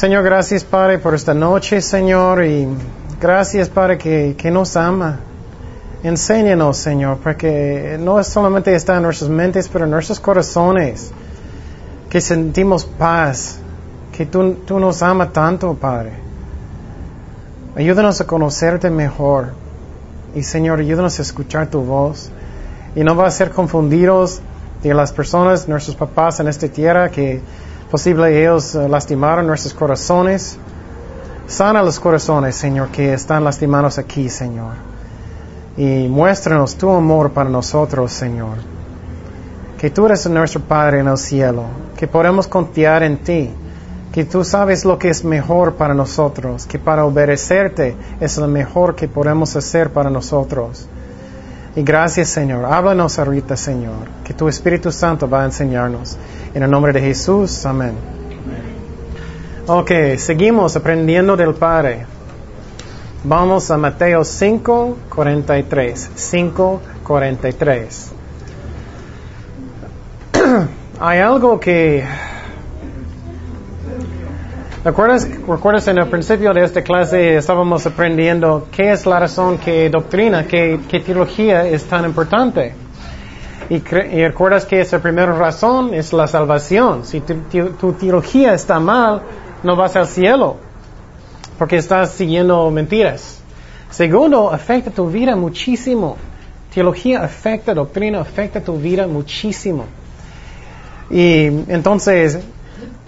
Señor, gracias Padre por esta noche, Señor, y gracias Padre que, nos ama. Enséñanos, Señor, porque no solamente está en nuestras mentes, pero en nuestros corazones, que sentimos paz, que tú, tú nos amas tanto, Padre. Ayúdanos a conocerte mejor. Y Señor, ayúdanos a escuchar tu voz. Y no va a ser confundidos de las personas, nuestros papás en esta tierra, que posible ellos eh, lastimaron nuestros corazones. Sana los corazones, Señor, que están lastimados aquí, Señor. Y muéstranos tu amor para nosotros, Señor. Que tú eres nuestro Padre en el cielo, que podemos confiar en ti, que tú sabes lo que es mejor para nosotros, que para obedecerte es lo mejor que podemos hacer para nosotros. Y gracias, Señor. Háblanos ahorita, Señor, que tu Espíritu Santo va a enseñarnos. En el nombre de Jesús, amén. Ok, seguimos aprendiendo del Padre. Vamos a Mateo 5, 43. 5, 43. Hay algo que... ¿Recuerdas, ¿Recuerdas en el principio de esta clase estábamos aprendiendo qué es la razón que doctrina, qué, qué teología es tan importante? Y, recuerdas que esa primera razón es la salvación. Si tu, teología está mal, no vas al cielo, porque estás siguiendo mentiras. Segundo, afecta tu vida muchísimo. Teología afecta, doctrina afecta tu vida muchísimo. Y entonces,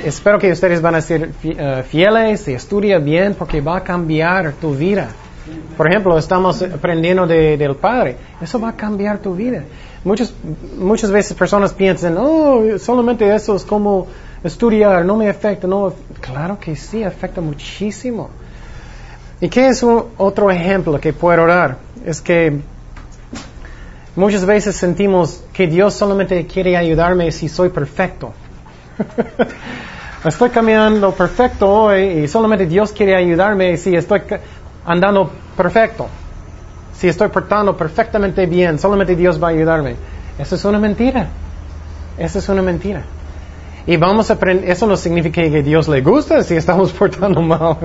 espero que ustedes van a ser eh, fieles y estudian bien porque va a cambiar tu vida. Por ejemplo, estamos aprendiendo del Padre. Eso va a cambiar tu vida. Muchas, muchas veces personas piensan, oh, solamente eso es como estudiar, no me afecta. No, claro que sí, afecta muchísimo. ¿Y qué es otro ejemplo que puedo dar? Es que muchas veces sentimos que Dios solamente quiere ayudarme si soy perfecto. estoy caminando perfecto hoy y solamente Dios quiere ayudarme si estoy andando perfecto si estoy portando perfectamente bien, solamente Dios va a ayudarme. Eso es una mentira. Eso es una mentira. Y vamos a aprender, eso no significa que Dios le gusta si estamos portando mal.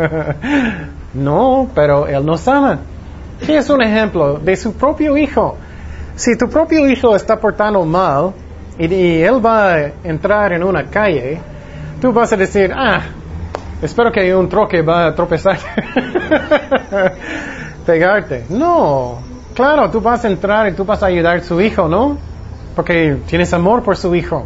no, pero Él nos ama. ¿Qué es un ejemplo? De su propio hijo. Si tu propio hijo está portando mal y, y él va a entrar en una calle, tú vas a decir, ah, espero que un troque va a tropezar. pegarte. No. Claro, tú vas a entrar y tú vas a ayudar a su hijo, ¿no? Porque tienes amor por su hijo.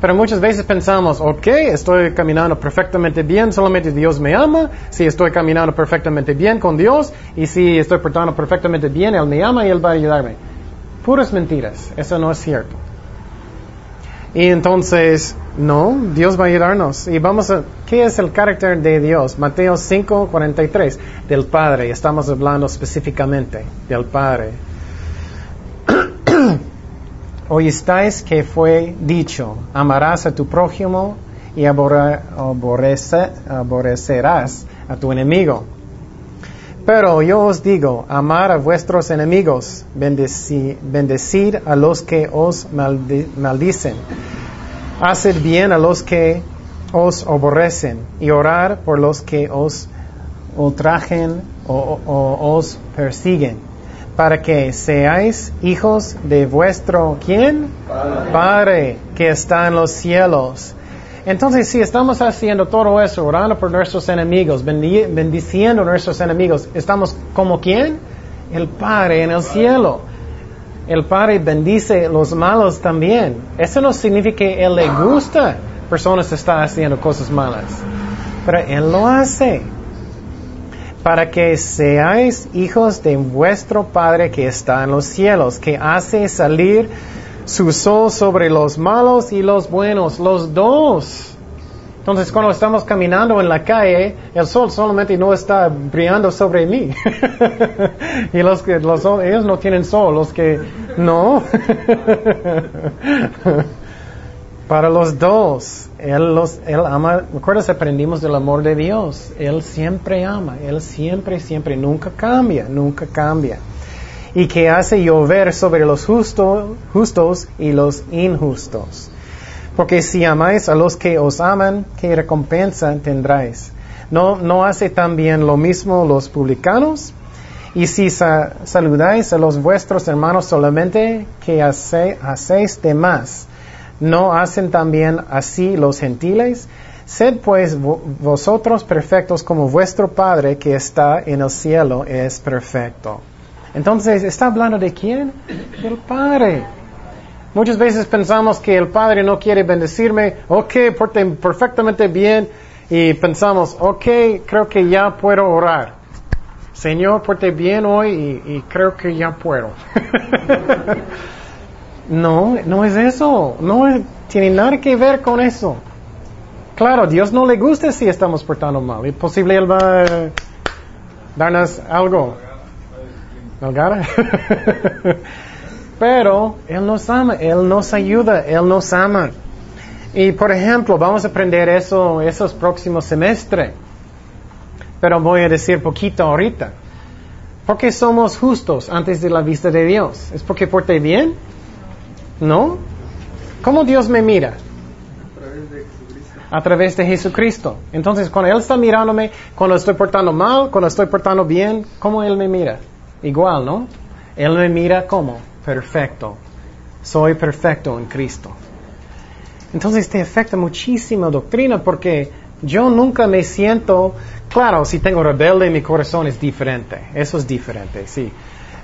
Pero muchas veces pensamos, ok, estoy caminando perfectamente bien, solamente Dios me ama. Si estoy caminando perfectamente bien con Dios y si estoy portando perfectamente bien, Él me ama y Él va a ayudarme. Puras mentiras, eso no es cierto. Y entonces, no, Dios va a ayudarnos. Y vamos a, ¿qué es el carácter de Dios? Mateo 5, 43, del Padre. Estamos hablando específicamente del Padre. Hoy estáis que fue dicho, amarás a tu prójimo y aborrecerás a tu enemigo. Pero yo os digo, amar a vuestros enemigos, bendecid, a los que os maldicen, haced bien a los que os aborrecen y orar por los que os ultrajen o, os persiguen, para que seáis hijos de vuestro ¿quién? Padre que está en los cielos. Entonces, si estamos haciendo todo eso, orando por nuestros enemigos, bendiciendo a nuestros enemigos, ¿estamos como quién? El Padre en el cielo. El Padre bendice los malos también. Eso no significa que Él le gusta personas están haciendo cosas malas, pero Él lo hace para que seáis hijos de vuestro Padre que está en los cielos, que hace salir su sol sobre los malos y los buenos, los dos. Entonces cuando estamos caminando en la calle, el sol solamente no está brillando sobre mí. y los que los, ellos no tienen sol, los que no. Para los dos, él los él ama, ¿recuerdas aprendimos del amor de Dios? Él siempre ama, él siempre siempre nunca cambia, nunca cambia y que hace llover sobre los justos y los injustos. Porque si amáis a los que os aman, ¿qué recompensa tendráis? ¿No, no hace también lo mismo los publicanos? Y si saludáis a los vuestros hermanos solamente, ¿qué hacéis de más? ¿No hacen también así los gentiles? Sed pues vosotros perfectos como vuestro Padre que está en el cielo es perfecto. Entonces, ¿está hablando de quién? Del Padre. Muchas veces pensamos que el Padre no quiere bendecirme, ok, porte perfectamente bien, y pensamos, ok, creo que ya puedo orar. Señor, porte bien hoy y, creo que ya puedo. no, no es eso, no tiene nada que ver con eso. Claro, Dios no le gusta si estamos portando mal. Es posible Él va a darnos algo. Pero Él nos ama, Él nos ayuda, Él nos ama. Y por ejemplo, vamos a aprender eso esos próximos semestres. Pero voy a decir poquito ahorita. ¿Por qué somos justos antes de la vista de Dios? ¿Es porque porté bien? ¿No? ¿Cómo Dios me mira? A través de Jesucristo. Entonces, cuando Él está mirándome, cuando estoy portando mal, cuando estoy portando bien, ¿cómo Él me mira? Igual, ¿no? Él me mira como perfecto. Soy perfecto en Cristo. Entonces te afecta muchísimo doctrina porque yo nunca me siento, claro, si tengo rebelde, mi corazón es diferente. Eso es diferente, sí.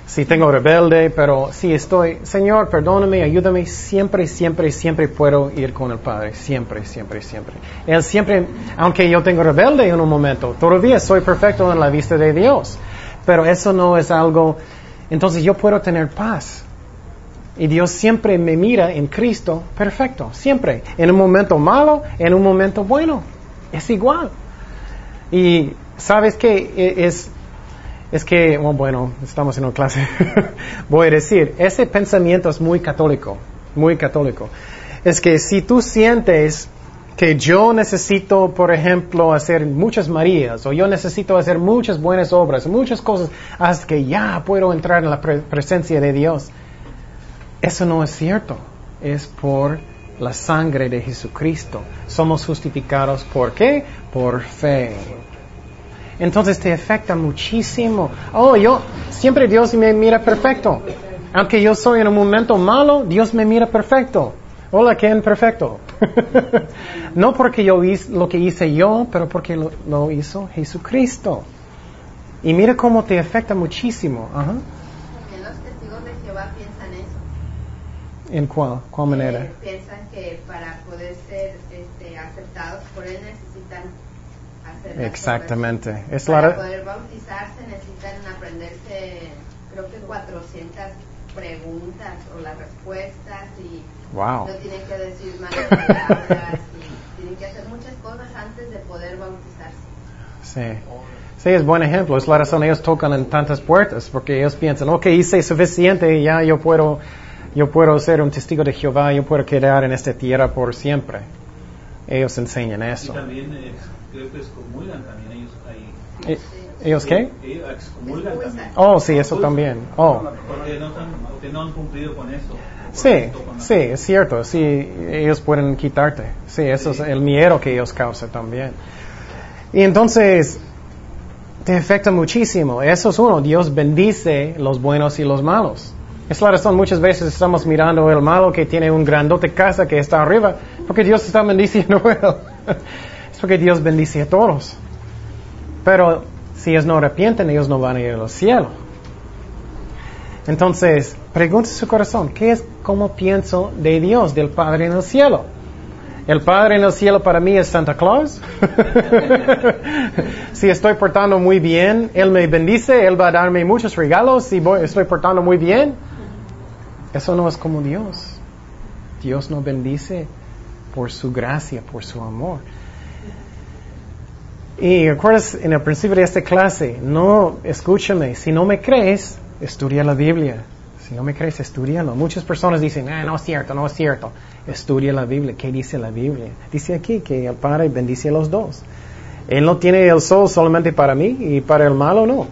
Si tengo rebelde, pero si estoy, Señor, perdóname, ayúdame, siempre, siempre, siempre puedo ir con el Padre. Siempre, siempre, siempre. Él siempre, aunque yo tengo rebelde en un momento, todavía soy perfecto en la vista de Dios. Pero eso no es algo, entonces yo puedo tener paz. Y Dios siempre me mira en Cristo perfecto, siempre. En un momento malo, en un momento bueno. Es igual. Y sabes que es, es que, bueno, estamos en una clase. Voy a decir, ese pensamiento es muy católico, muy católico. Es que si tú sientes que yo necesito, por ejemplo, hacer muchas Marías, o yo necesito hacer muchas buenas obras, muchas cosas, hasta que ya puedo entrar en la presencia de Dios. Eso no es cierto. Es por la sangre de Jesucristo. Somos justificados por qué? Por fe. Entonces te afecta muchísimo. Oh, yo, siempre Dios me mira perfecto. Aunque yo soy en un momento malo, Dios me mira perfecto. Hola, ¿quién perfecto? no porque yo hice lo que hice yo, pero porque lo, hizo Jesucristo. Y mira cómo te afecta muchísimo. Ajá. los testigos de Jehová piensan eso. ¿En cuál? ¿Cuál manera? piensan que para poder ser este, aceptados por él necesitan hacer Exactamente. Es para poder bautizarse necesitan aprenderse, creo que 400 preguntas o las respuestas y wow. no tienen que decir malas palabras y tienen que hacer muchas cosas antes de poder bautizarse. Sí. Sí, es buen ejemplo. Es la razón ellos tocan en tantas puertas porque ellos piensan, ok, hice suficiente ya yo puedo, yo puedo ser un testigo de Jehová, yo puedo quedar en esta tierra por siempre. Ellos enseñan eso. Y también eh, creo que excomulgan también ellos ahí. Eh, ¿Ellos qué? Ellos excomulgan también. Oh, sí, eso también. Oh. Porque no, porque no han cumplido con eso. Sí, sí, es cierto. Sí, ellos pueden quitarte. Sí, eso es el miedo que ellos causan también. Y entonces, te afecta muchísimo. Eso es uno. Dios bendice los buenos y los malos. Es la razón, muchas veces estamos mirando el malo que tiene un grandote casa que está arriba, porque Dios está bendiciendo a él. es porque Dios bendice a todos. Pero si ellos no arrepienten, ellos no van a ir al cielo. Entonces, pregunte su corazón, ¿qué es cómo pienso de Dios, del Padre en el cielo? ¿El Padre en el cielo para mí es Santa Claus? si estoy portando muy bien, Él me bendice, Él va a darme muchos regalos si estoy portando muy bien. Eso no es como Dios. Dios nos bendice por su gracia, por su amor. Y recuerdas en el principio de esta clase, no, escúchame, si no me crees, estudia la Biblia. Si no me crees, estudialo. Muchas personas dicen, ah, no es cierto, no es cierto. Estudia la Biblia. ¿Qué dice la Biblia? Dice aquí que el Padre bendice a los dos. Él no tiene el sol solamente para mí y para el malo no.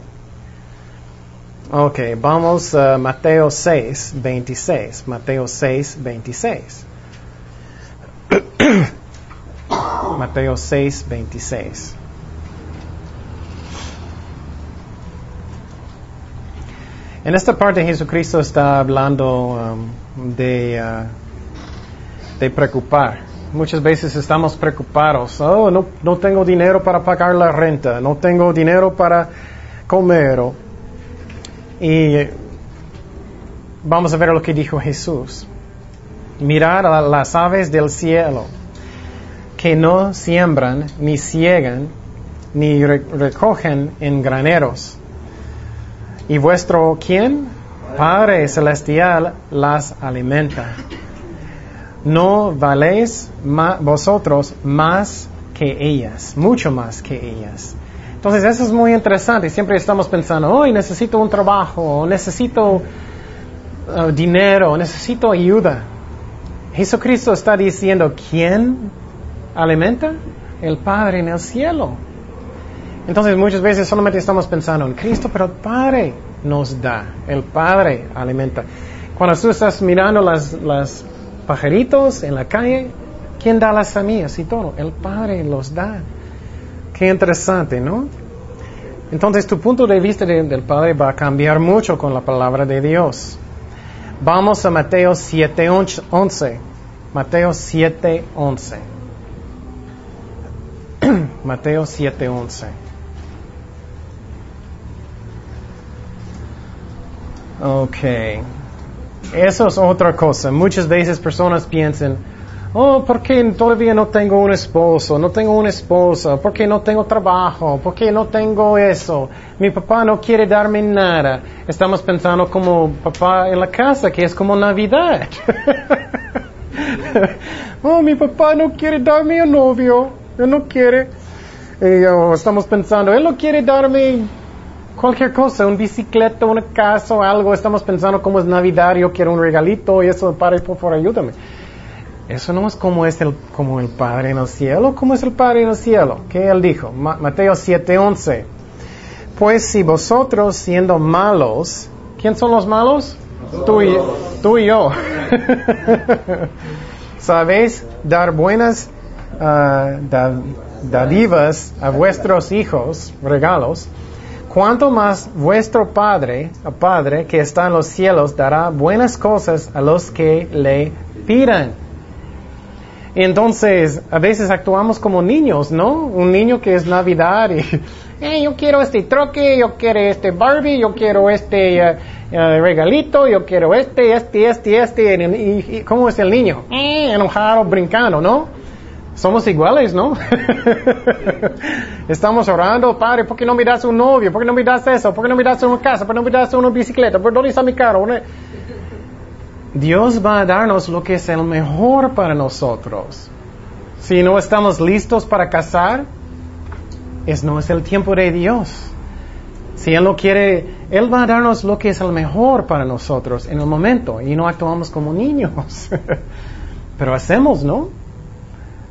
Ok, vamos a Mateo 6, 26. Mateo 6, 26. Mateo 6, 26. En esta parte Jesucristo está hablando um, de, uh, de preocupar. Muchas veces estamos preocupados. Oh, no, no tengo dinero para pagar la renta, no tengo dinero para comer. Y vamos a ver lo que dijo Jesús. Mirar a las aves del cielo, que no siembran, ni ciegan, ni recogen en graneros y vuestro quién? Padre celestial las alimenta. No valéis vosotros más que ellas, mucho más que ellas. Entonces eso es muy interesante. Siempre estamos pensando, hoy necesito un trabajo, necesito uh, dinero, necesito ayuda. Jesucristo está diciendo, ¿quién alimenta? El Padre en el cielo. Entonces muchas veces solamente estamos pensando en Cristo, pero el Padre nos da, el Padre alimenta. Cuando tú estás mirando las, las pajaritos en la calle, ¿quién da las semillas y todo? El Padre los da. Qué interesante, ¿no? Entonces tu punto de vista del Padre va a cambiar mucho con la palabra de Dios. Vamos a Mateo 7:11. Mateo 7:11. Mateo 7:11. Ok. Eso es otra cosa. Muchas veces personas piensan, oh, ¿por qué todavía no tengo un esposo? No tengo una esposa. ¿Por qué no tengo trabajo? ¿Por qué no tengo eso? Mi papá no quiere darme nada. Estamos pensando como papá en la casa, que es como Navidad. oh, mi papá no quiere darme un novio. Él no quiere. Y, oh, estamos pensando, él no quiere darme cualquier cosa, un bicicleta, una casa o algo, estamos pensando como es Navidad, yo quiero un regalito y eso, Padre, por favor, ayúdame. Eso no es como es el, como el Padre en el cielo, ¿cómo es el Padre en el cielo? ¿Qué él dijo? Mateo 7:11. Pues si vosotros siendo malos, ¿quién son los malos? Tú y, tú y yo. ¿Sabéis dar buenas uh, a vuestros hijos, regalos? cuánto más vuestro Padre, Padre que está en los cielos, dará buenas cosas a los que le pidan. Entonces, a veces actuamos como niños, ¿no? Un niño que es Navidad y, eh, yo quiero este troque, yo quiero este Barbie, yo quiero este eh, eh, regalito, yo quiero este, este, este, este. Y, ¿Cómo es el niño? enojado, brincando, ¿no? Somos iguales, ¿no? Estamos orando, Padre, ¿por qué no me das un novio? ¿Por qué no me das eso? ¿Por qué no me das una casa? ¿Por qué no me das una bicicleta? ¿Por dónde está mi carro? Dios va a darnos lo que es el mejor para nosotros. Si no estamos listos para casar, es no es el tiempo de Dios. Si Él no quiere, Él va a darnos lo que es el mejor para nosotros en el momento y no actuamos como niños. Pero hacemos, ¿no?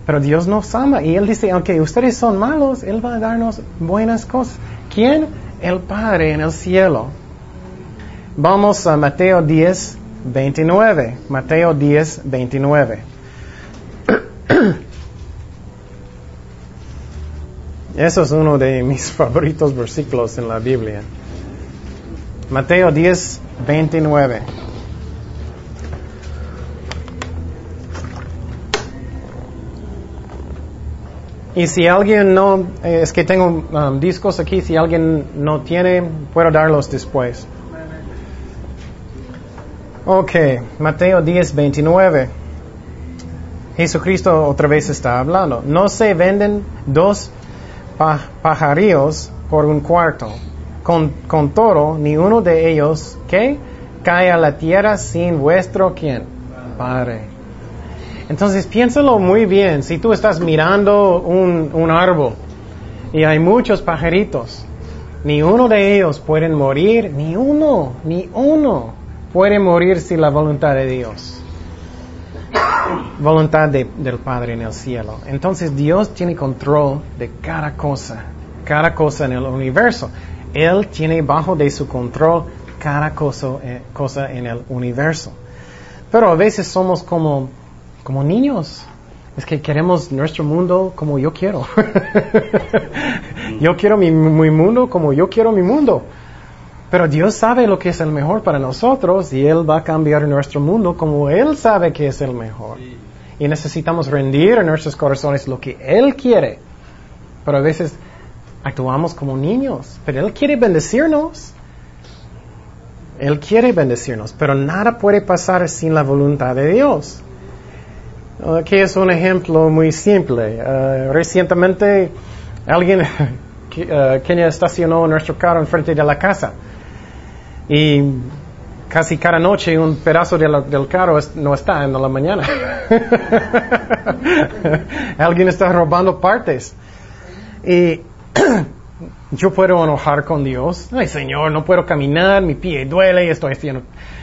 Pero Dios nos ama y Él dice, aunque ustedes son malos, Él va a darnos buenas cosas. ¿Quién? El Padre en el cielo. Vamos a Mateo 10, 29. Mateo 10, 29. Eso es uno de mis favoritos versículos en la Biblia. Mateo 10, 29. Y si alguien no, eh, es que tengo um, discos aquí, si alguien no tiene, puedo darlos después. Ok, Mateo 10, 29. Jesucristo otra vez está hablando. No se venden dos pajarillos por un cuarto. Con, con todo, ni uno de ellos, que cae a la tierra sin vuestro quién? Padre. Entonces piénsalo muy bien. Si tú estás mirando un, un árbol y hay muchos pajaritos, ni uno de ellos puede morir, ni uno, ni uno puede morir sin la voluntad de Dios. Voluntad del Padre en el cielo. Entonces Dios tiene control de cada cosa, cada cosa en el universo. Él tiene bajo de su control cada cosa, eh, cosa en el universo. Pero a veces somos como como niños. Es que queremos nuestro mundo como yo quiero. yo quiero mi, mi mundo como yo quiero mi mundo. Pero Dios sabe lo que es el mejor para nosotros y Él va a cambiar nuestro mundo como Él sabe que es el mejor. Y necesitamos rendir en nuestros corazones lo que Él quiere. Pero a veces actuamos como niños. Pero Él quiere bendecirnos. Él quiere bendecirnos. Pero nada puede pasar sin la voluntad de Dios. Aquí es un ejemplo muy simple. Uh, recientemente alguien uh, estacionó nuestro carro enfrente de la casa. Y casi cada noche un pedazo de la, del carro es, no está en la mañana. Alguien está robando partes. Y yo puedo enojar con Dios. Ay, Señor, no puedo caminar, mi pie duele, estoy haciendo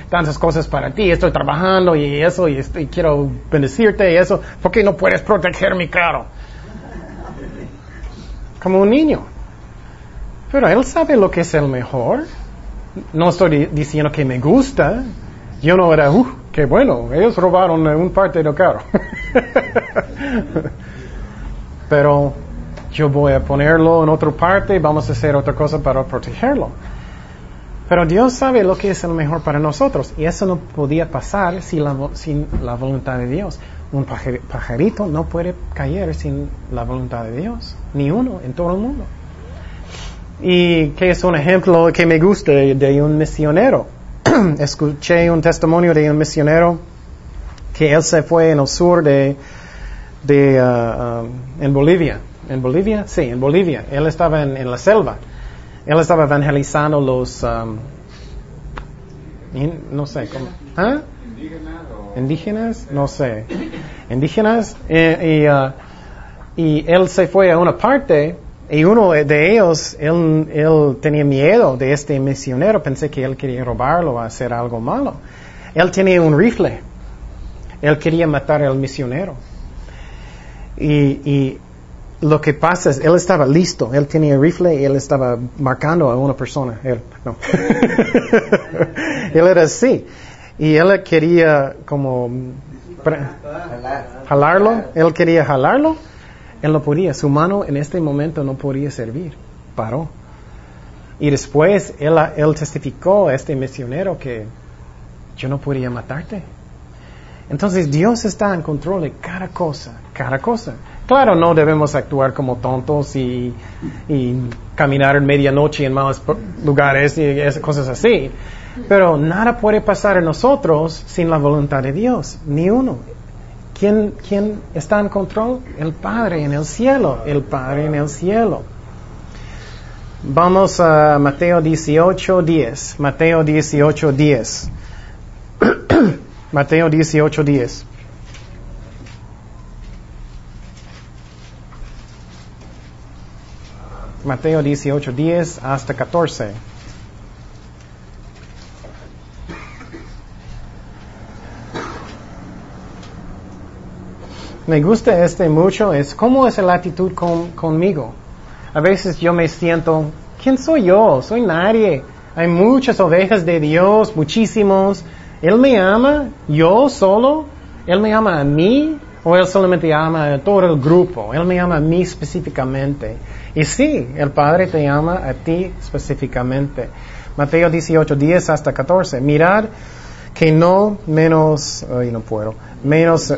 tantas cosas para ti, estoy trabajando y eso, y, estoy, quiero bendecirte y eso. ¿Por qué no puedes proteger mi carro? Como un niño. Pero Él sabe lo que es el mejor. No estoy diciendo que me gusta. Yo no era, uh, qué bueno, ellos robaron un parte del carro. Pero yo voy a ponerlo en otra parte, vamos a hacer otra cosa para protegerlo. Pero Dios sabe lo que es el mejor para nosotros y eso no podía pasar sin la, sin la voluntad de Dios. Un pajarito no puede caer sin la voluntad de Dios, ni uno en todo el mundo. Y que es un ejemplo que me gusta de un misionero. Escuché un testimonio de un misionero que él se fue en el sur de, de uh, um, en Bolivia. ¿En Bolivia? Sí, en Bolivia. Él estaba en, en la selva. Él estaba evangelizando los, um, no sé, ¿cómo? ¿Ah? ¿Indígenas? No sé. Indígenas. Eh, y, uh, y él se fue a una parte y uno de ellos, él, él, tenía miedo de este misionero, pensé que él quería robarlo hacer algo malo. Él tenía un rifle. Él quería matar al misionero. Y, y lo que pasa es, él estaba listo, él tenía el rifle y él estaba marcando a una persona. Él, no. él era así. Y él quería como jalarlo, él quería jalarlo él no podía, su mano en este momento no podía servir, paró. Y después él, testificó a este misionero que yo no podía matarte. Entonces Dios está en control de cada cosa, cada cosa. Claro, no debemos actuar como tontos y, caminar en medianoche en malos lugares y cosas así. Pero nada puede pasar en nosotros sin la voluntad de Dios, ni uno. ¿Quién, ¿Quién está en control? El Padre en el cielo, el Padre en el cielo. Vamos a Mateo 18, 10. Mateo 18, 10. Mateo 18, 10. Mateo 18, 10 hasta 14. Me gusta este mucho es cómo es la actitud conmigo. A veces yo me siento, ¿quién soy yo? Soy nadie. Hay muchas ovejas de Dios, muchísimos. Él me ama, yo solo. Él me ama a mí o Él solamente ama a todo el grupo. Él me ama a mí específicamente. Y sí, el Padre te ama a ti específicamente. Mateo 18, 10 hasta 14. Mirad que no menos, ay, no puedo, menos,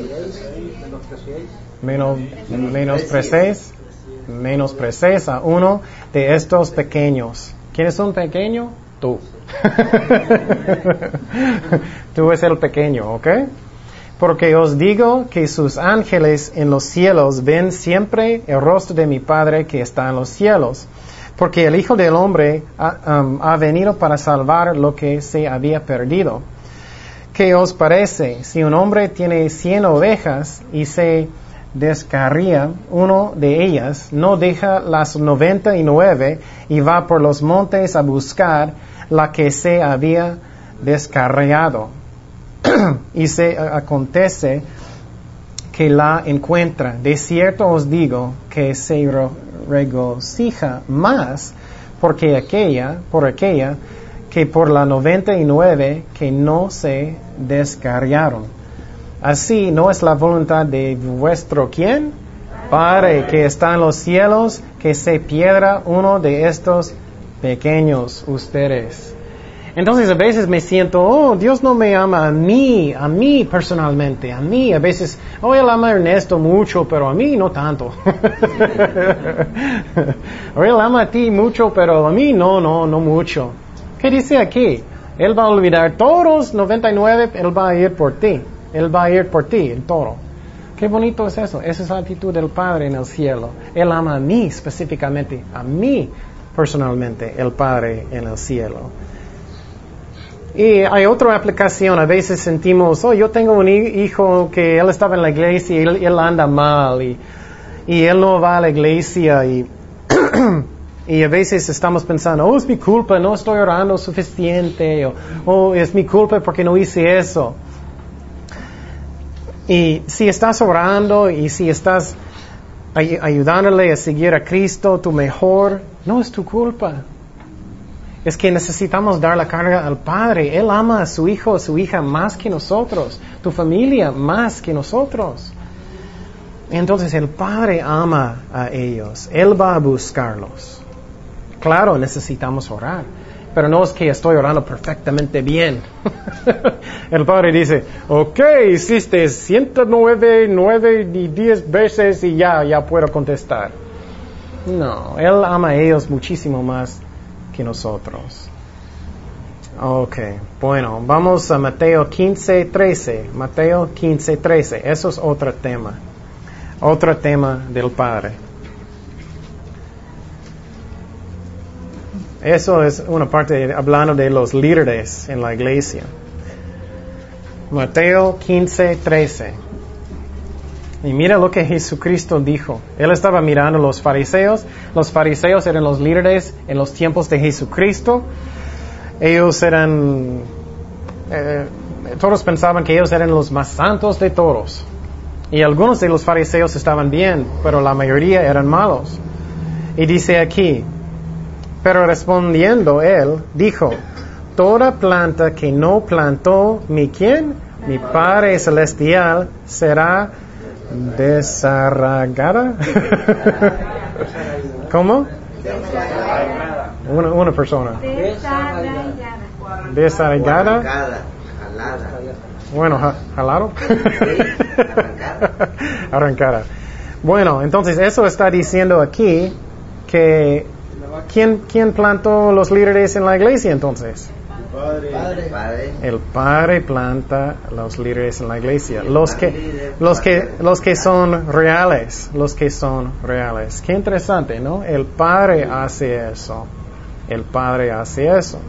menos, menosprecies, menosprecies a uno de estos pequeños. ¿Quién es un pequeño? Tú. Tú es el pequeño, ¿ok? Porque os digo que sus ángeles en los cielos ven siempre el rostro de mi Padre que está en los cielos. Porque el Hijo del Hombre ha, um, ha venido para salvar lo que se había perdido. ¿Qué os parece? Si un hombre tiene cien ovejas y se descarría uno de ellas, no deja las noventa y nueve y va por los montes a buscar la que se había descarriado. y se acontece que la encuentra. De cierto os digo que se regocija más porque aquella, por aquella que por la noventa y nueve que no se descarriaron. Así no es la voluntad de vuestro quién? Padre que está en los cielos, que se piedra uno de estos pequeños ustedes. Entonces a veces me siento, oh, Dios no me ama a mí, a mí personalmente, a mí. A veces, oh, Él ama a Ernesto mucho, pero a mí no tanto. o Él ama a ti mucho, pero a mí no, no, no mucho. ¿Qué dice aquí? Él va a olvidar todos 99, Él va a ir por ti. Él va a ir por ti, el toro. Qué bonito es eso. Esa es la actitud del Padre en el cielo. Él ama a mí específicamente, a mí personalmente, el Padre en el cielo. Y hay otra aplicación, a veces sentimos, oh, yo tengo un hijo que él estaba en la iglesia y él, anda mal y, y, él no va a la iglesia y, y a veces estamos pensando, oh, es mi culpa, no estoy orando suficiente, o oh, es mi culpa porque no hice eso. Y si estás orando y si estás ayudándole a seguir a Cristo, tu mejor, no es tu culpa. Es que necesitamos dar la carga al Padre. Él ama a su hijo, a su hija más que nosotros, tu familia más que nosotros. Entonces el Padre ama a ellos. Él va a buscarlos. Claro, necesitamos orar. Pero no es que estoy orando perfectamente bien. el Padre dice, ok, hiciste 109, 9 y 10 veces y ya, ya puedo contestar. No, Él ama a ellos muchísimo más que nosotros. Ok, bueno, vamos a Mateo 15, 13. Mateo 15, 13. Eso es otro tema. Otro tema del Padre. Eso es una parte hablando de los líderes en la iglesia. Mateo 15, 13. Y mira lo que Jesucristo dijo. Él estaba mirando a los fariseos. Los fariseos eran los líderes en los tiempos de Jesucristo. Ellos eran, eh, todos pensaban que ellos eran los más santos de todos. Y algunos de los fariseos estaban bien, pero la mayoría eran malos. Y dice aquí, pero respondiendo él, dijo, toda planta que no plantó mi quién, mi Padre Celestial, será Desarragada. ¿Cómo? Una, una persona. Desarraigada. Bueno, jalado. Arrancada. Bueno, entonces eso está diciendo aquí que ¿quién, quién plantó los líderes en la iglesia entonces? El Padre planta los líderes en la iglesia. Los que, los que, los que son reales, los que son reales. Qué interesante, ¿no? El Padre hace eso. El Padre hace eso.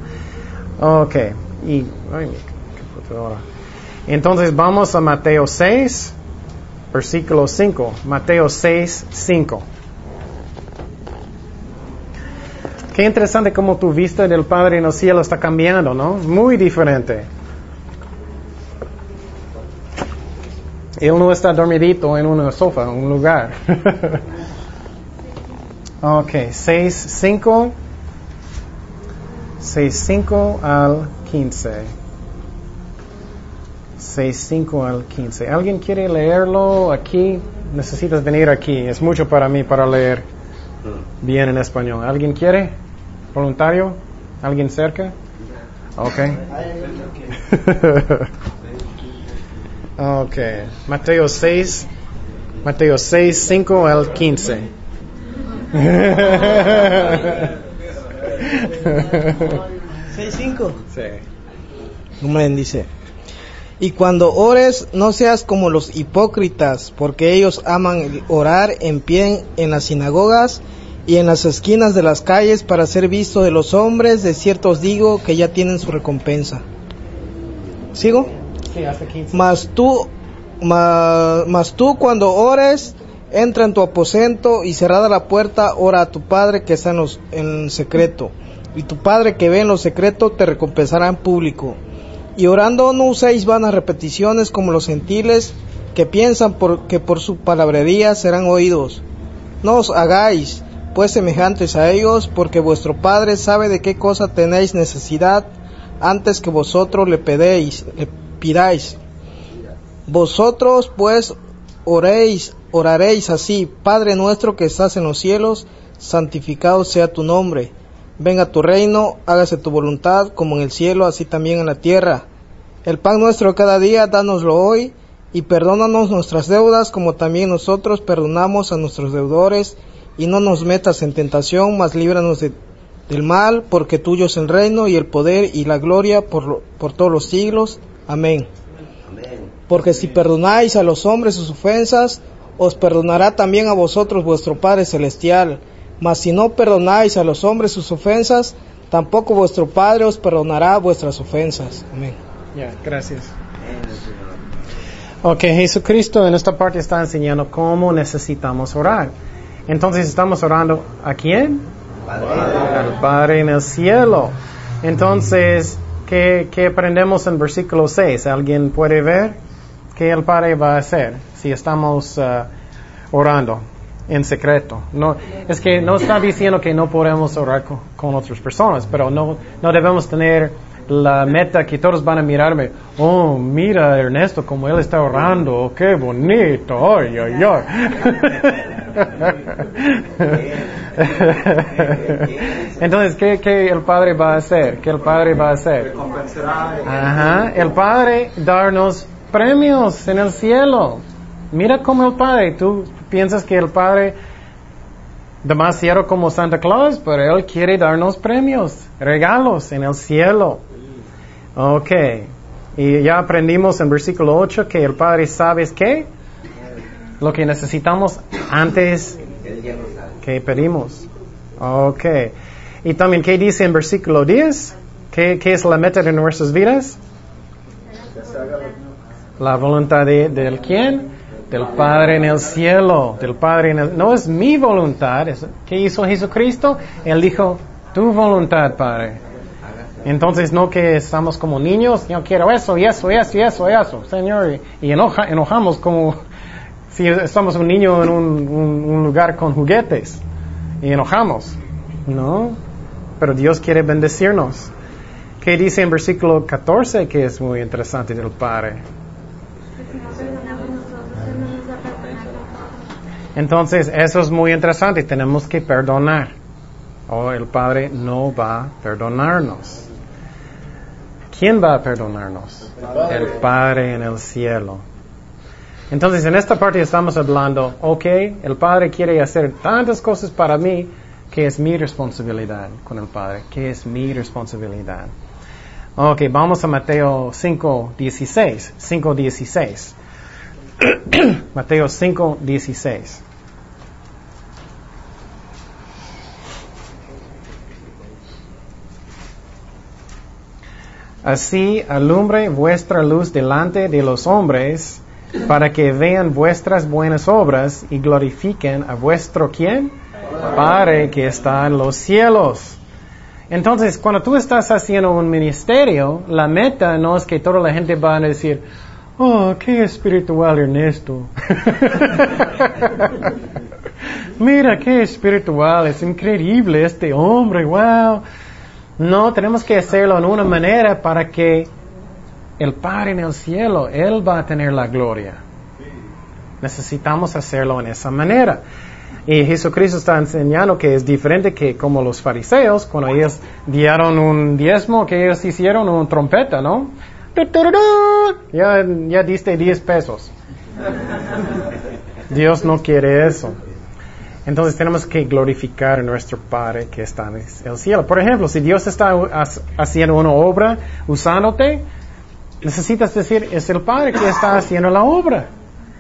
Ok. Y, Entonces vamos a Mateo 6, versículo 5. Mateo 6, 5. Qué interesante cómo tu vista del Padre en el cielo está cambiando, ¿no? Muy diferente. Él no está dormidito en una sofá, en un lugar. ok, 6, 5. 6, 5 al 15. 6, 5 al 15. ¿Alguien quiere leerlo aquí? Necesitas venir aquí. Es mucho para mí para leer bien en español. ¿Alguien quiere? ¿Voluntario? ¿Alguien cerca? Ok. ok. Mateo 6. Mateo 6, 5 al 15. 6, 5. Sí. Un dice. Y cuando ores, no seas como los hipócritas, porque ellos aman orar en pie en las sinagogas y en las esquinas de las calles para ser visto de los hombres, de cierto os digo que ya tienen su recompensa. ¿Sigo? Sí, hasta 15. Mas tú, mas, tú cuando ores, entra en tu aposento y cerrada la puerta, ora a tu Padre que está en, en secreto. Y tu Padre que ve en lo secreto te recompensará en público. Y orando no uséis vanas repeticiones como los gentiles que piensan por, que por su palabrería serán oídos. No os hagáis pues semejantes a ellos, porque vuestro Padre sabe de qué cosa tenéis necesidad antes que vosotros le pedéis, le pidáis. Vosotros pues oréis, oraréis así, Padre nuestro que estás en los cielos, santificado sea tu nombre. Venga tu reino, hágase tu voluntad, como en el cielo, así también en la tierra. El pan nuestro cada día, dánoslo hoy, y perdónanos nuestras deudas, como también nosotros perdonamos a nuestros deudores, y no nos metas en tentación, mas líbranos del mal, porque tuyo es el reino y el poder y la gloria por, por todos los siglos. Amén. Porque si perdonáis a los hombres sus ofensas, os perdonará también a vosotros vuestro Padre Celestial. Mas si no perdonáis a los hombres sus ofensas, tampoco vuestro Padre os perdonará vuestras ofensas. Amén. Ya, gracias. Ok, Jesucristo en esta parte está enseñando cómo necesitamos orar. Entonces estamos orando a quién? Al Padre en el cielo. Entonces, ¿qué, ¿qué, aprendemos en versículo 6? ¿Alguien puede ver qué el Padre va a hacer si estamos uh, orando en secreto? No, es que no está diciendo que no podemos orar con, con otras personas, pero no, no debemos tener la meta que todos van a mirarme, oh, mira Ernesto como él está orando, oh, qué bonito, ay, ay, ay. Entonces, ¿qué, ¿qué, el Padre va a hacer? ¿Qué el Padre va a hacer? Ajá, el Padre darnos premios en el cielo. Mira como el Padre, tú piensas que el Padre demasiado como Santa Claus, pero Él quiere darnos premios, regalos en el cielo. Ok. Y ya aprendimos en versículo 8 que el Padre sabe qué? Lo que necesitamos antes que pedimos. Ok. Y también, ¿qué dice en versículo 10? ¿Qué, qué es la meta de nuestras vidas? La voluntad de, del quién? Del Padre en el cielo. Del Padre en el, no es mi voluntad. ¿Qué hizo Jesucristo? Él dijo, tu voluntad, Padre. Entonces no que estamos como niños, yo quiero eso y eso y eso y eso y eso, Señor, y, enoja, enojamos como si estamos un niño en un, lugar con juguetes y enojamos, ¿no? Pero Dios quiere bendecirnos. ¿Qué dice en versículo 14 que es muy interesante del Padre? Entonces, eso es muy interesante, tenemos que perdonar. O el Padre no va a perdonarnos. ¿Quién va a perdonarnos? El Padre en el cielo. Entonces, en esta parte estamos hablando, ok, el Padre quiere hacer tantas cosas para mí que es mi responsabilidad con el Padre, que es mi responsabilidad. Ok, vamos a Mateo 5, 16. 5, 16. Mateo 5, 16. Así alumbre vuestra luz delante de los hombres, para que vean vuestras buenas obras y glorifiquen a vuestro quién? Padre que está en los cielos. Entonces, cuando tú estás haciendo un ministerio, la meta no es que toda la gente va a decir, oh, qué espiritual Ernesto. Mira qué espiritual, es increíble este hombre, wow. No, tenemos que hacerlo en una manera para que el Padre en el cielo, Él va a tener la gloria. Necesitamos hacerlo en esa manera. Y Jesucristo está enseñando que es diferente que como los fariseos, cuando ellos dieron un diezmo, que ellos hicieron una trompeta, ¿no? Ya, ya diste 10 pesos. Dios no quiere eso. Entonces tenemos que glorificar a nuestro Padre que está en el cielo. Por ejemplo, si Dios está haciendo una obra usándote, necesitas decir, es el Padre que está haciendo la obra.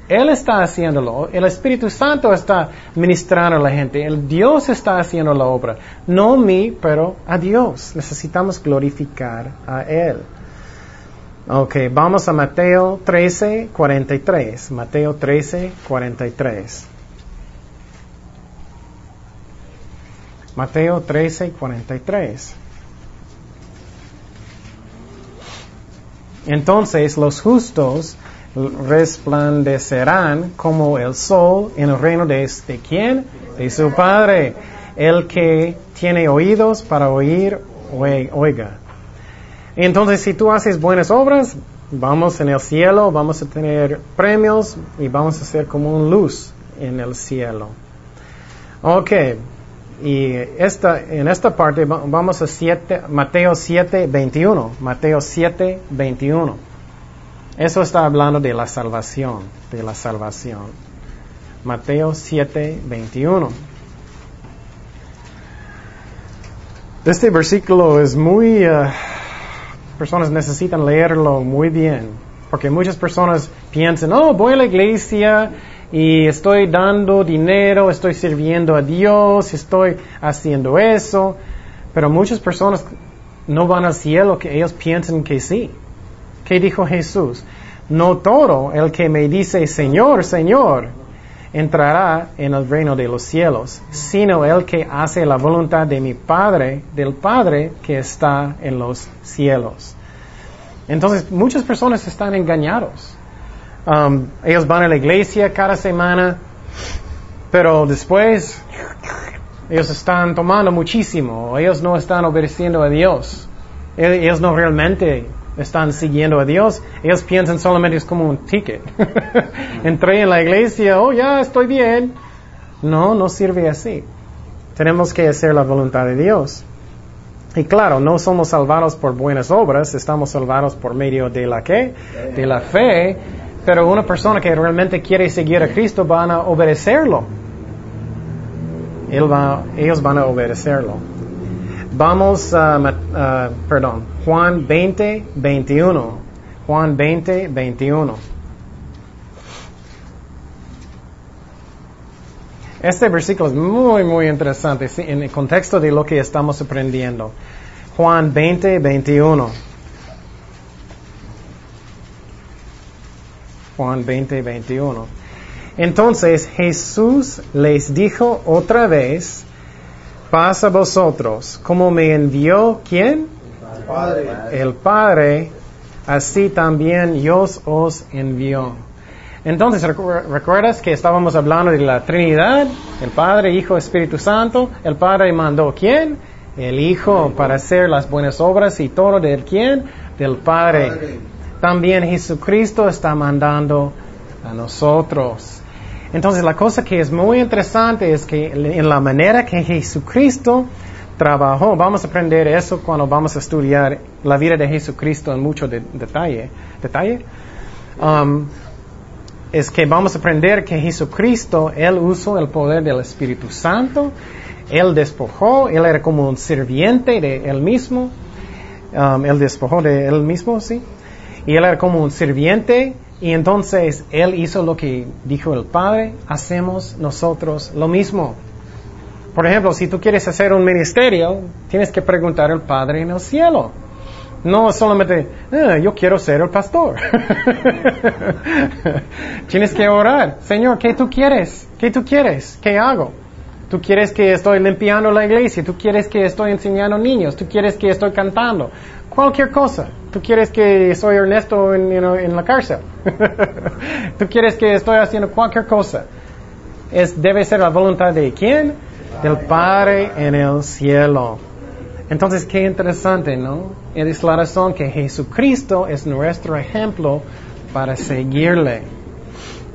Él está haciéndolo. El Espíritu Santo está ministrando a la gente. El Dios está haciendo la obra. No mí, pero a Dios. Necesitamos glorificar a Él. Ok, vamos a Mateo 13, 43. Mateo 13, 43. Mateo 13, 43. Entonces los justos resplandecerán como el sol en el reino de, de quién? De su Padre. El que tiene oídos para oír, oiga. Entonces si tú haces buenas obras, Vamos en el cielo, vamos a tener premios y vamos a ser como una luz en el cielo. Ok, y esta, en esta parte vamos a siete, Mateo 7, 21. Mateo 7, 21. Eso está hablando de la salvación, de la salvación. Mateo 7, 21. Este versículo es muy... Uh, personas necesitan leerlo muy bien, porque muchas personas piensan, oh, voy a la iglesia y estoy dando dinero, estoy sirviendo a Dios, estoy haciendo eso, pero muchas personas no van al cielo que ellos piensan que sí. ¿Qué dijo Jesús? No todo el que me dice Señor, Señor, entrará en el reino de los cielos, sino el que hace la voluntad de mi Padre, del Padre que está en los cielos. Entonces, muchas personas están engañados. Um, ellos van a la iglesia cada semana, pero después ellos están tomando muchísimo, ellos no están obedeciendo a Dios, ellos no realmente están siguiendo a Dios, ellos piensan solamente es como un ticket. Entré en la iglesia, oh ya estoy bien. No, no sirve así. Tenemos que hacer la voluntad de Dios. Y claro, no somos salvados por buenas obras, estamos salvados por medio de la qué? De la fe pero una persona que realmente quiere seguir a Cristo van a obedecerlo. Va, ellos van a obedecerlo. Vamos a, perdón, Juan 20, 21. Juan 20, 21. Este versículo es muy, muy interesante en el contexto de lo que estamos aprendiendo. Juan 20, 21. Juan 20, 21. Entonces Jesús les dijo otra vez, pasa vosotros, como me envió quién? El Padre. El Padre, así también yo os envió. Entonces, ¿recuerdas que estábamos hablando de la Trinidad? El Padre, Hijo, Espíritu Santo. El Padre mandó quién? El Hijo para hacer las buenas obras y todo del quién? Del Padre también Jesucristo está mandando a nosotros. Entonces la cosa que es muy interesante es que en la manera que Jesucristo trabajó, vamos a aprender eso cuando vamos a estudiar la vida de Jesucristo en mucho detalle, detalle um, es que vamos a aprender que Jesucristo, Él usó el poder del Espíritu Santo, Él despojó, Él era como un sirviente de Él mismo, um, Él despojó de Él mismo, ¿sí? Y él era como un sirviente y entonces él hizo lo que dijo el Padre, hacemos nosotros lo mismo. Por ejemplo, si tú quieres hacer un ministerio, tienes que preguntar al Padre en el cielo. No solamente, ah, yo quiero ser el pastor. tienes que orar. Señor, ¿qué tú quieres? ¿Qué tú quieres? ¿Qué hago? Tú quieres que estoy limpiando la iglesia, tú quieres que estoy enseñando niños, tú quieres que estoy cantando, cualquier cosa. Tú quieres que soy Ernesto en, la cárcel. tú quieres que estoy haciendo cualquier cosa. Es, debe ser la voluntad de quién? Del Padre en el cielo. Entonces, qué interesante, ¿no? Es la razón que Jesucristo es nuestro ejemplo para seguirle.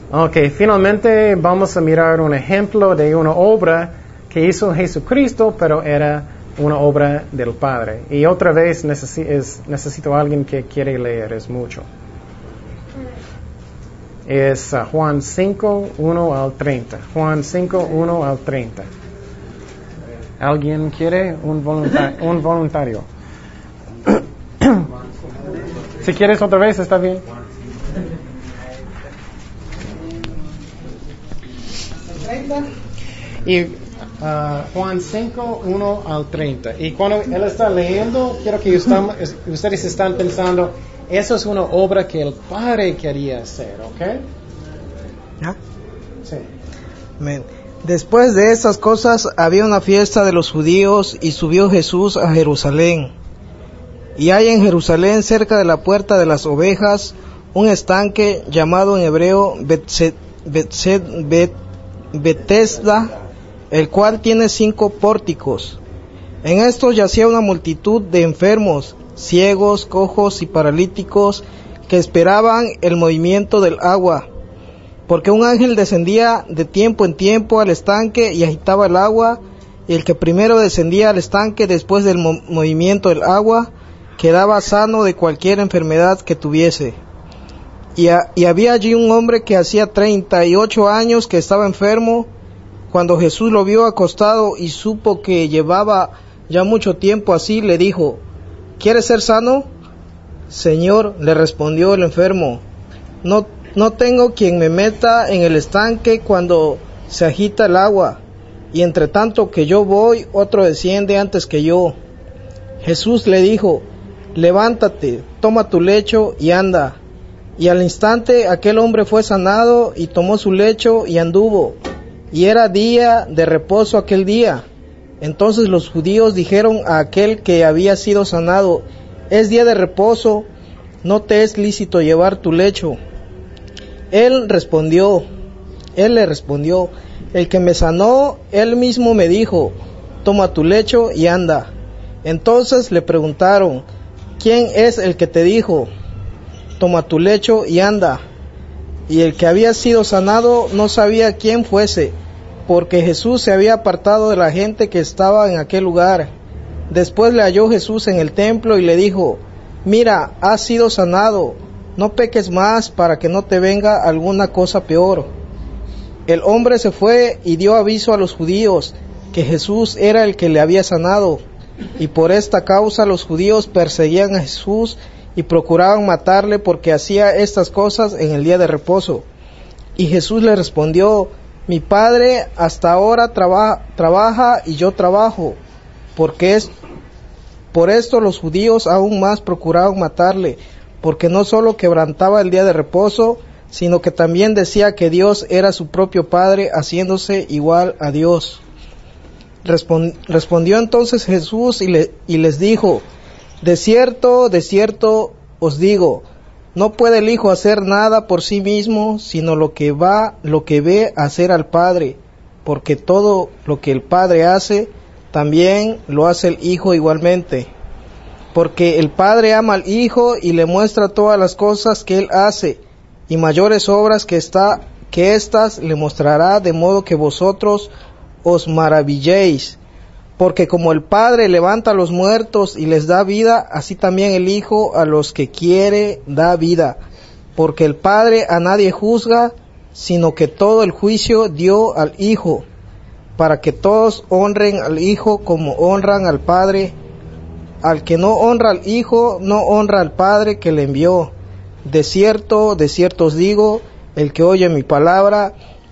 Ok, finalmente vamos a mirar un ejemplo de una obra que hizo Jesucristo, pero era una obra del Padre. Y otra vez necesito a alguien que quiere leer, es mucho. Es uh, Juan 5, 1 al 30. Juan 5, 1 al 30. ¿Alguien quiere un, un voluntario? si quieres otra vez, está bien. Y uh, Juan 5, 1 al 30. Y cuando él está leyendo, quiero que ustedes están pensando, eso es una obra que el Padre quería hacer, ¿ok? ¿Ya? Sí. Después de estas cosas había una fiesta de los judíos y subió Jesús a Jerusalén. Y hay en Jerusalén, cerca de la puerta de las ovejas, un estanque llamado en hebreo Bethesda, el cual tiene cinco pórticos. En estos yacía una multitud de enfermos, ciegos, cojos y paralíticos que esperaban el movimiento del agua, porque un ángel descendía de tiempo en tiempo al estanque y agitaba el agua, y el que primero descendía al estanque después del movimiento del agua quedaba sano de cualquier enfermedad que tuviese. Y, y había allí un hombre que hacía treinta y ocho años que estaba enfermo. Cuando Jesús lo vio acostado y supo que llevaba ya mucho tiempo así, le dijo, ¿Quieres ser sano? Señor, le respondió el enfermo, no, no tengo quien me meta en el estanque cuando se agita el agua, y entre tanto que yo voy, otro desciende antes que yo. Jesús le dijo, levántate, toma tu lecho y anda. Y al instante aquel hombre fue sanado y tomó su lecho y anduvo. Y era día de reposo aquel día. Entonces los judíos dijeron a aquel que había sido sanado, es día de reposo, no te es lícito llevar tu lecho. Él respondió, él le respondió, el que me sanó, él mismo me dijo, toma tu lecho y anda. Entonces le preguntaron, ¿quién es el que te dijo, toma tu lecho y anda? Y el que había sido sanado no sabía quién fuese porque Jesús se había apartado de la gente que estaba en aquel lugar. Después le halló Jesús en el templo y le dijo, mira, has sido sanado, no peques más para que no te venga alguna cosa peor. El hombre se fue y dio aviso a los judíos que Jesús era el que le había sanado, y por esta causa los judíos perseguían a Jesús y procuraban matarle porque hacía estas cosas en el día de reposo. Y Jesús le respondió, mi padre hasta ahora trabaja y yo trabajo, porque es por esto los judíos aún más procuraban matarle, porque no solo quebrantaba el día de reposo, sino que también decía que Dios era su propio Padre, haciéndose igual a Dios. respondió entonces Jesús y, y les dijo, De cierto, de cierto os digo, no puede el Hijo hacer nada por sí mismo, sino lo que va, lo que ve hacer al Padre, porque todo lo que el Padre hace, también lo hace el Hijo igualmente. Porque el Padre ama al Hijo y le muestra todas las cosas que él hace, y mayores obras que está que éstas le mostrará de modo que vosotros os maravilléis porque como el Padre levanta a los muertos y les da vida, así también el Hijo a los que quiere da vida. Porque el Padre a nadie juzga, sino que todo el juicio dio al Hijo, para que todos honren al Hijo como honran al Padre. Al que no honra al Hijo, no honra al Padre que le envió. De cierto, de cierto os digo, el que oye mi palabra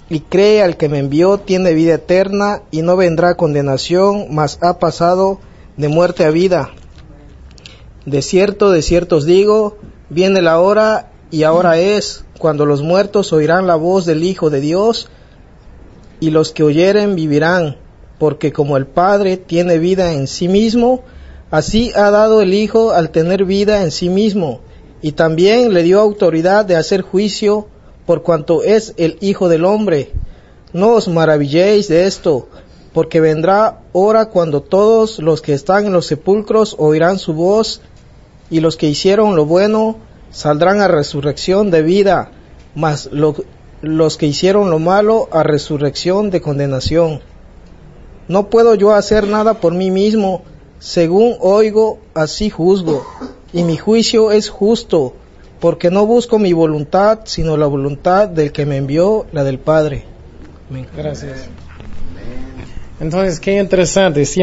y cree al que me envió tiene vida eterna y no vendrá condenación, mas ha pasado de muerte a vida. De cierto, de cierto os digo, viene la hora y ahora es cuando los muertos oirán la voz del Hijo de Dios y los que oyeren vivirán, porque como el Padre tiene vida en sí mismo, así ha dado el Hijo al tener vida en sí mismo, y también le dio autoridad de hacer juicio por cuanto es el Hijo del Hombre. No os maravilléis de esto, porque vendrá hora cuando todos los que están en los sepulcros oirán su voz, y los que hicieron lo bueno saldrán a resurrección de vida, mas los que hicieron lo malo a resurrección de condenación. No puedo yo hacer nada por mí mismo, según oigo, así juzgo, y mi juicio es justo, porque no busco mi voluntad, sino la voluntad del que me envió, la del Padre. Gracias. Entonces, qué interesante.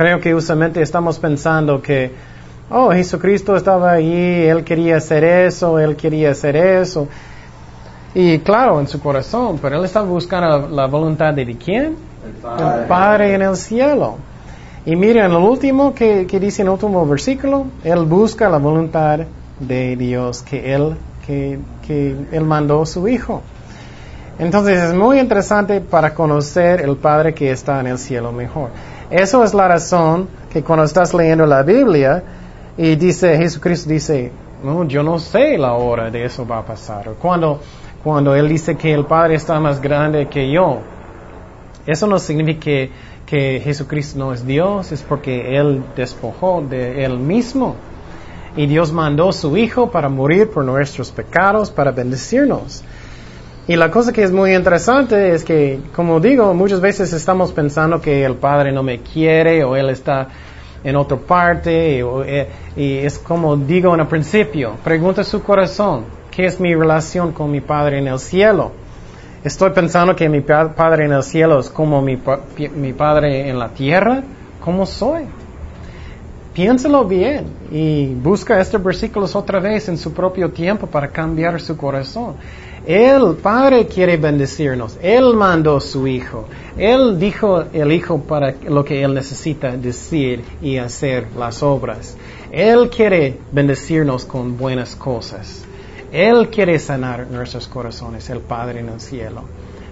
creo que usualmente estamos pensando que, oh, Jesucristo estaba allí, Él quería hacer eso, Él quería hacer eso. Y claro, en su corazón, pero Él estaba buscando la voluntad de quién? El Padre, en el cielo. Y miren, lo último que, dice en el último versículo, Él busca la voluntad de Dios que Él, que, que Él mandó a su Hijo. Entonces es muy interesante para conocer el Padre que está en el cielo mejor. Eso es la razón que cuando estás leyendo la Biblia y dice, Jesucristo dice, no, yo no sé la hora de eso va a pasar. Cuando, cuando Él dice que el Padre está más grande que yo, eso no significa que, que Jesucristo no es Dios, es porque Él despojó de Él mismo. Y Dios mandó su Hijo para morir por nuestros pecados, para bendecirnos. Y la cosa que es muy interesante es que, como digo, muchas veces estamos pensando que el Padre no me quiere o Él está en otra parte. Eh, y, es como digo en el principio, pregunta su corazón, ¿qué es mi relación con mi Padre en el cielo? Estoy pensando que mi Padre en el cielo es como mi, mi Padre en la tierra. ¿Cómo soy? Piénselo bien y busca estos versículos otra vez en su propio tiempo para cambiar su corazón. El Padre quiere bendecirnos. Él mandó a su Hijo. Él dijo el Hijo para lo que Él necesita decir y hacer las obras. Él quiere bendecirnos con buenas cosas. Él quiere sanar nuestros corazones, el Padre en el cielo.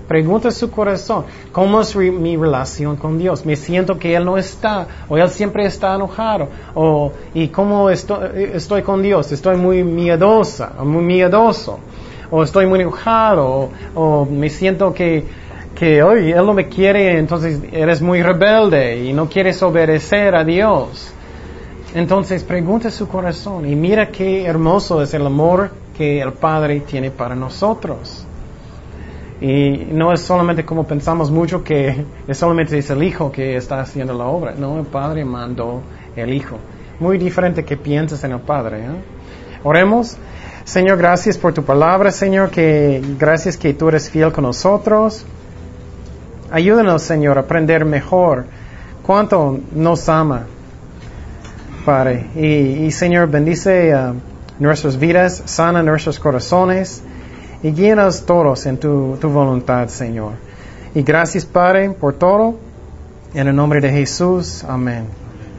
Pregunta su corazón, ¿cómo es mi relación con Dios? ¿Me siento que Él no está? ¿O Él siempre está enojado? ¿O, ¿Y cómo estoy, estoy con Dios? ¿Estoy muy miedosa, muy miedoso? o estoy muy enojado, o, me siento que, hoy Él no me quiere, entonces eres muy rebelde y no quieres obedecer a Dios. Entonces pregunta su corazón y mira qué hermoso es el amor que el Padre tiene para nosotros. Y no es solamente como pensamos mucho que es solamente es el Hijo que está haciendo la obra. No, el Padre mandó el Hijo. Muy diferente que pienses en el Padre. ¿eh? Oremos. Señor, gracias por tu palabra, Señor, que gracias que tú eres fiel con nosotros. Ayúdanos, Señor, a aprender mejor cuánto nos ama, Padre. Y, Señor, bendice nuestras vidas, sana nuestros corazones y guíanos todos en tu, tu voluntad, Señor. Y gracias, Padre, por todo. En el nombre de Jesús. Amén.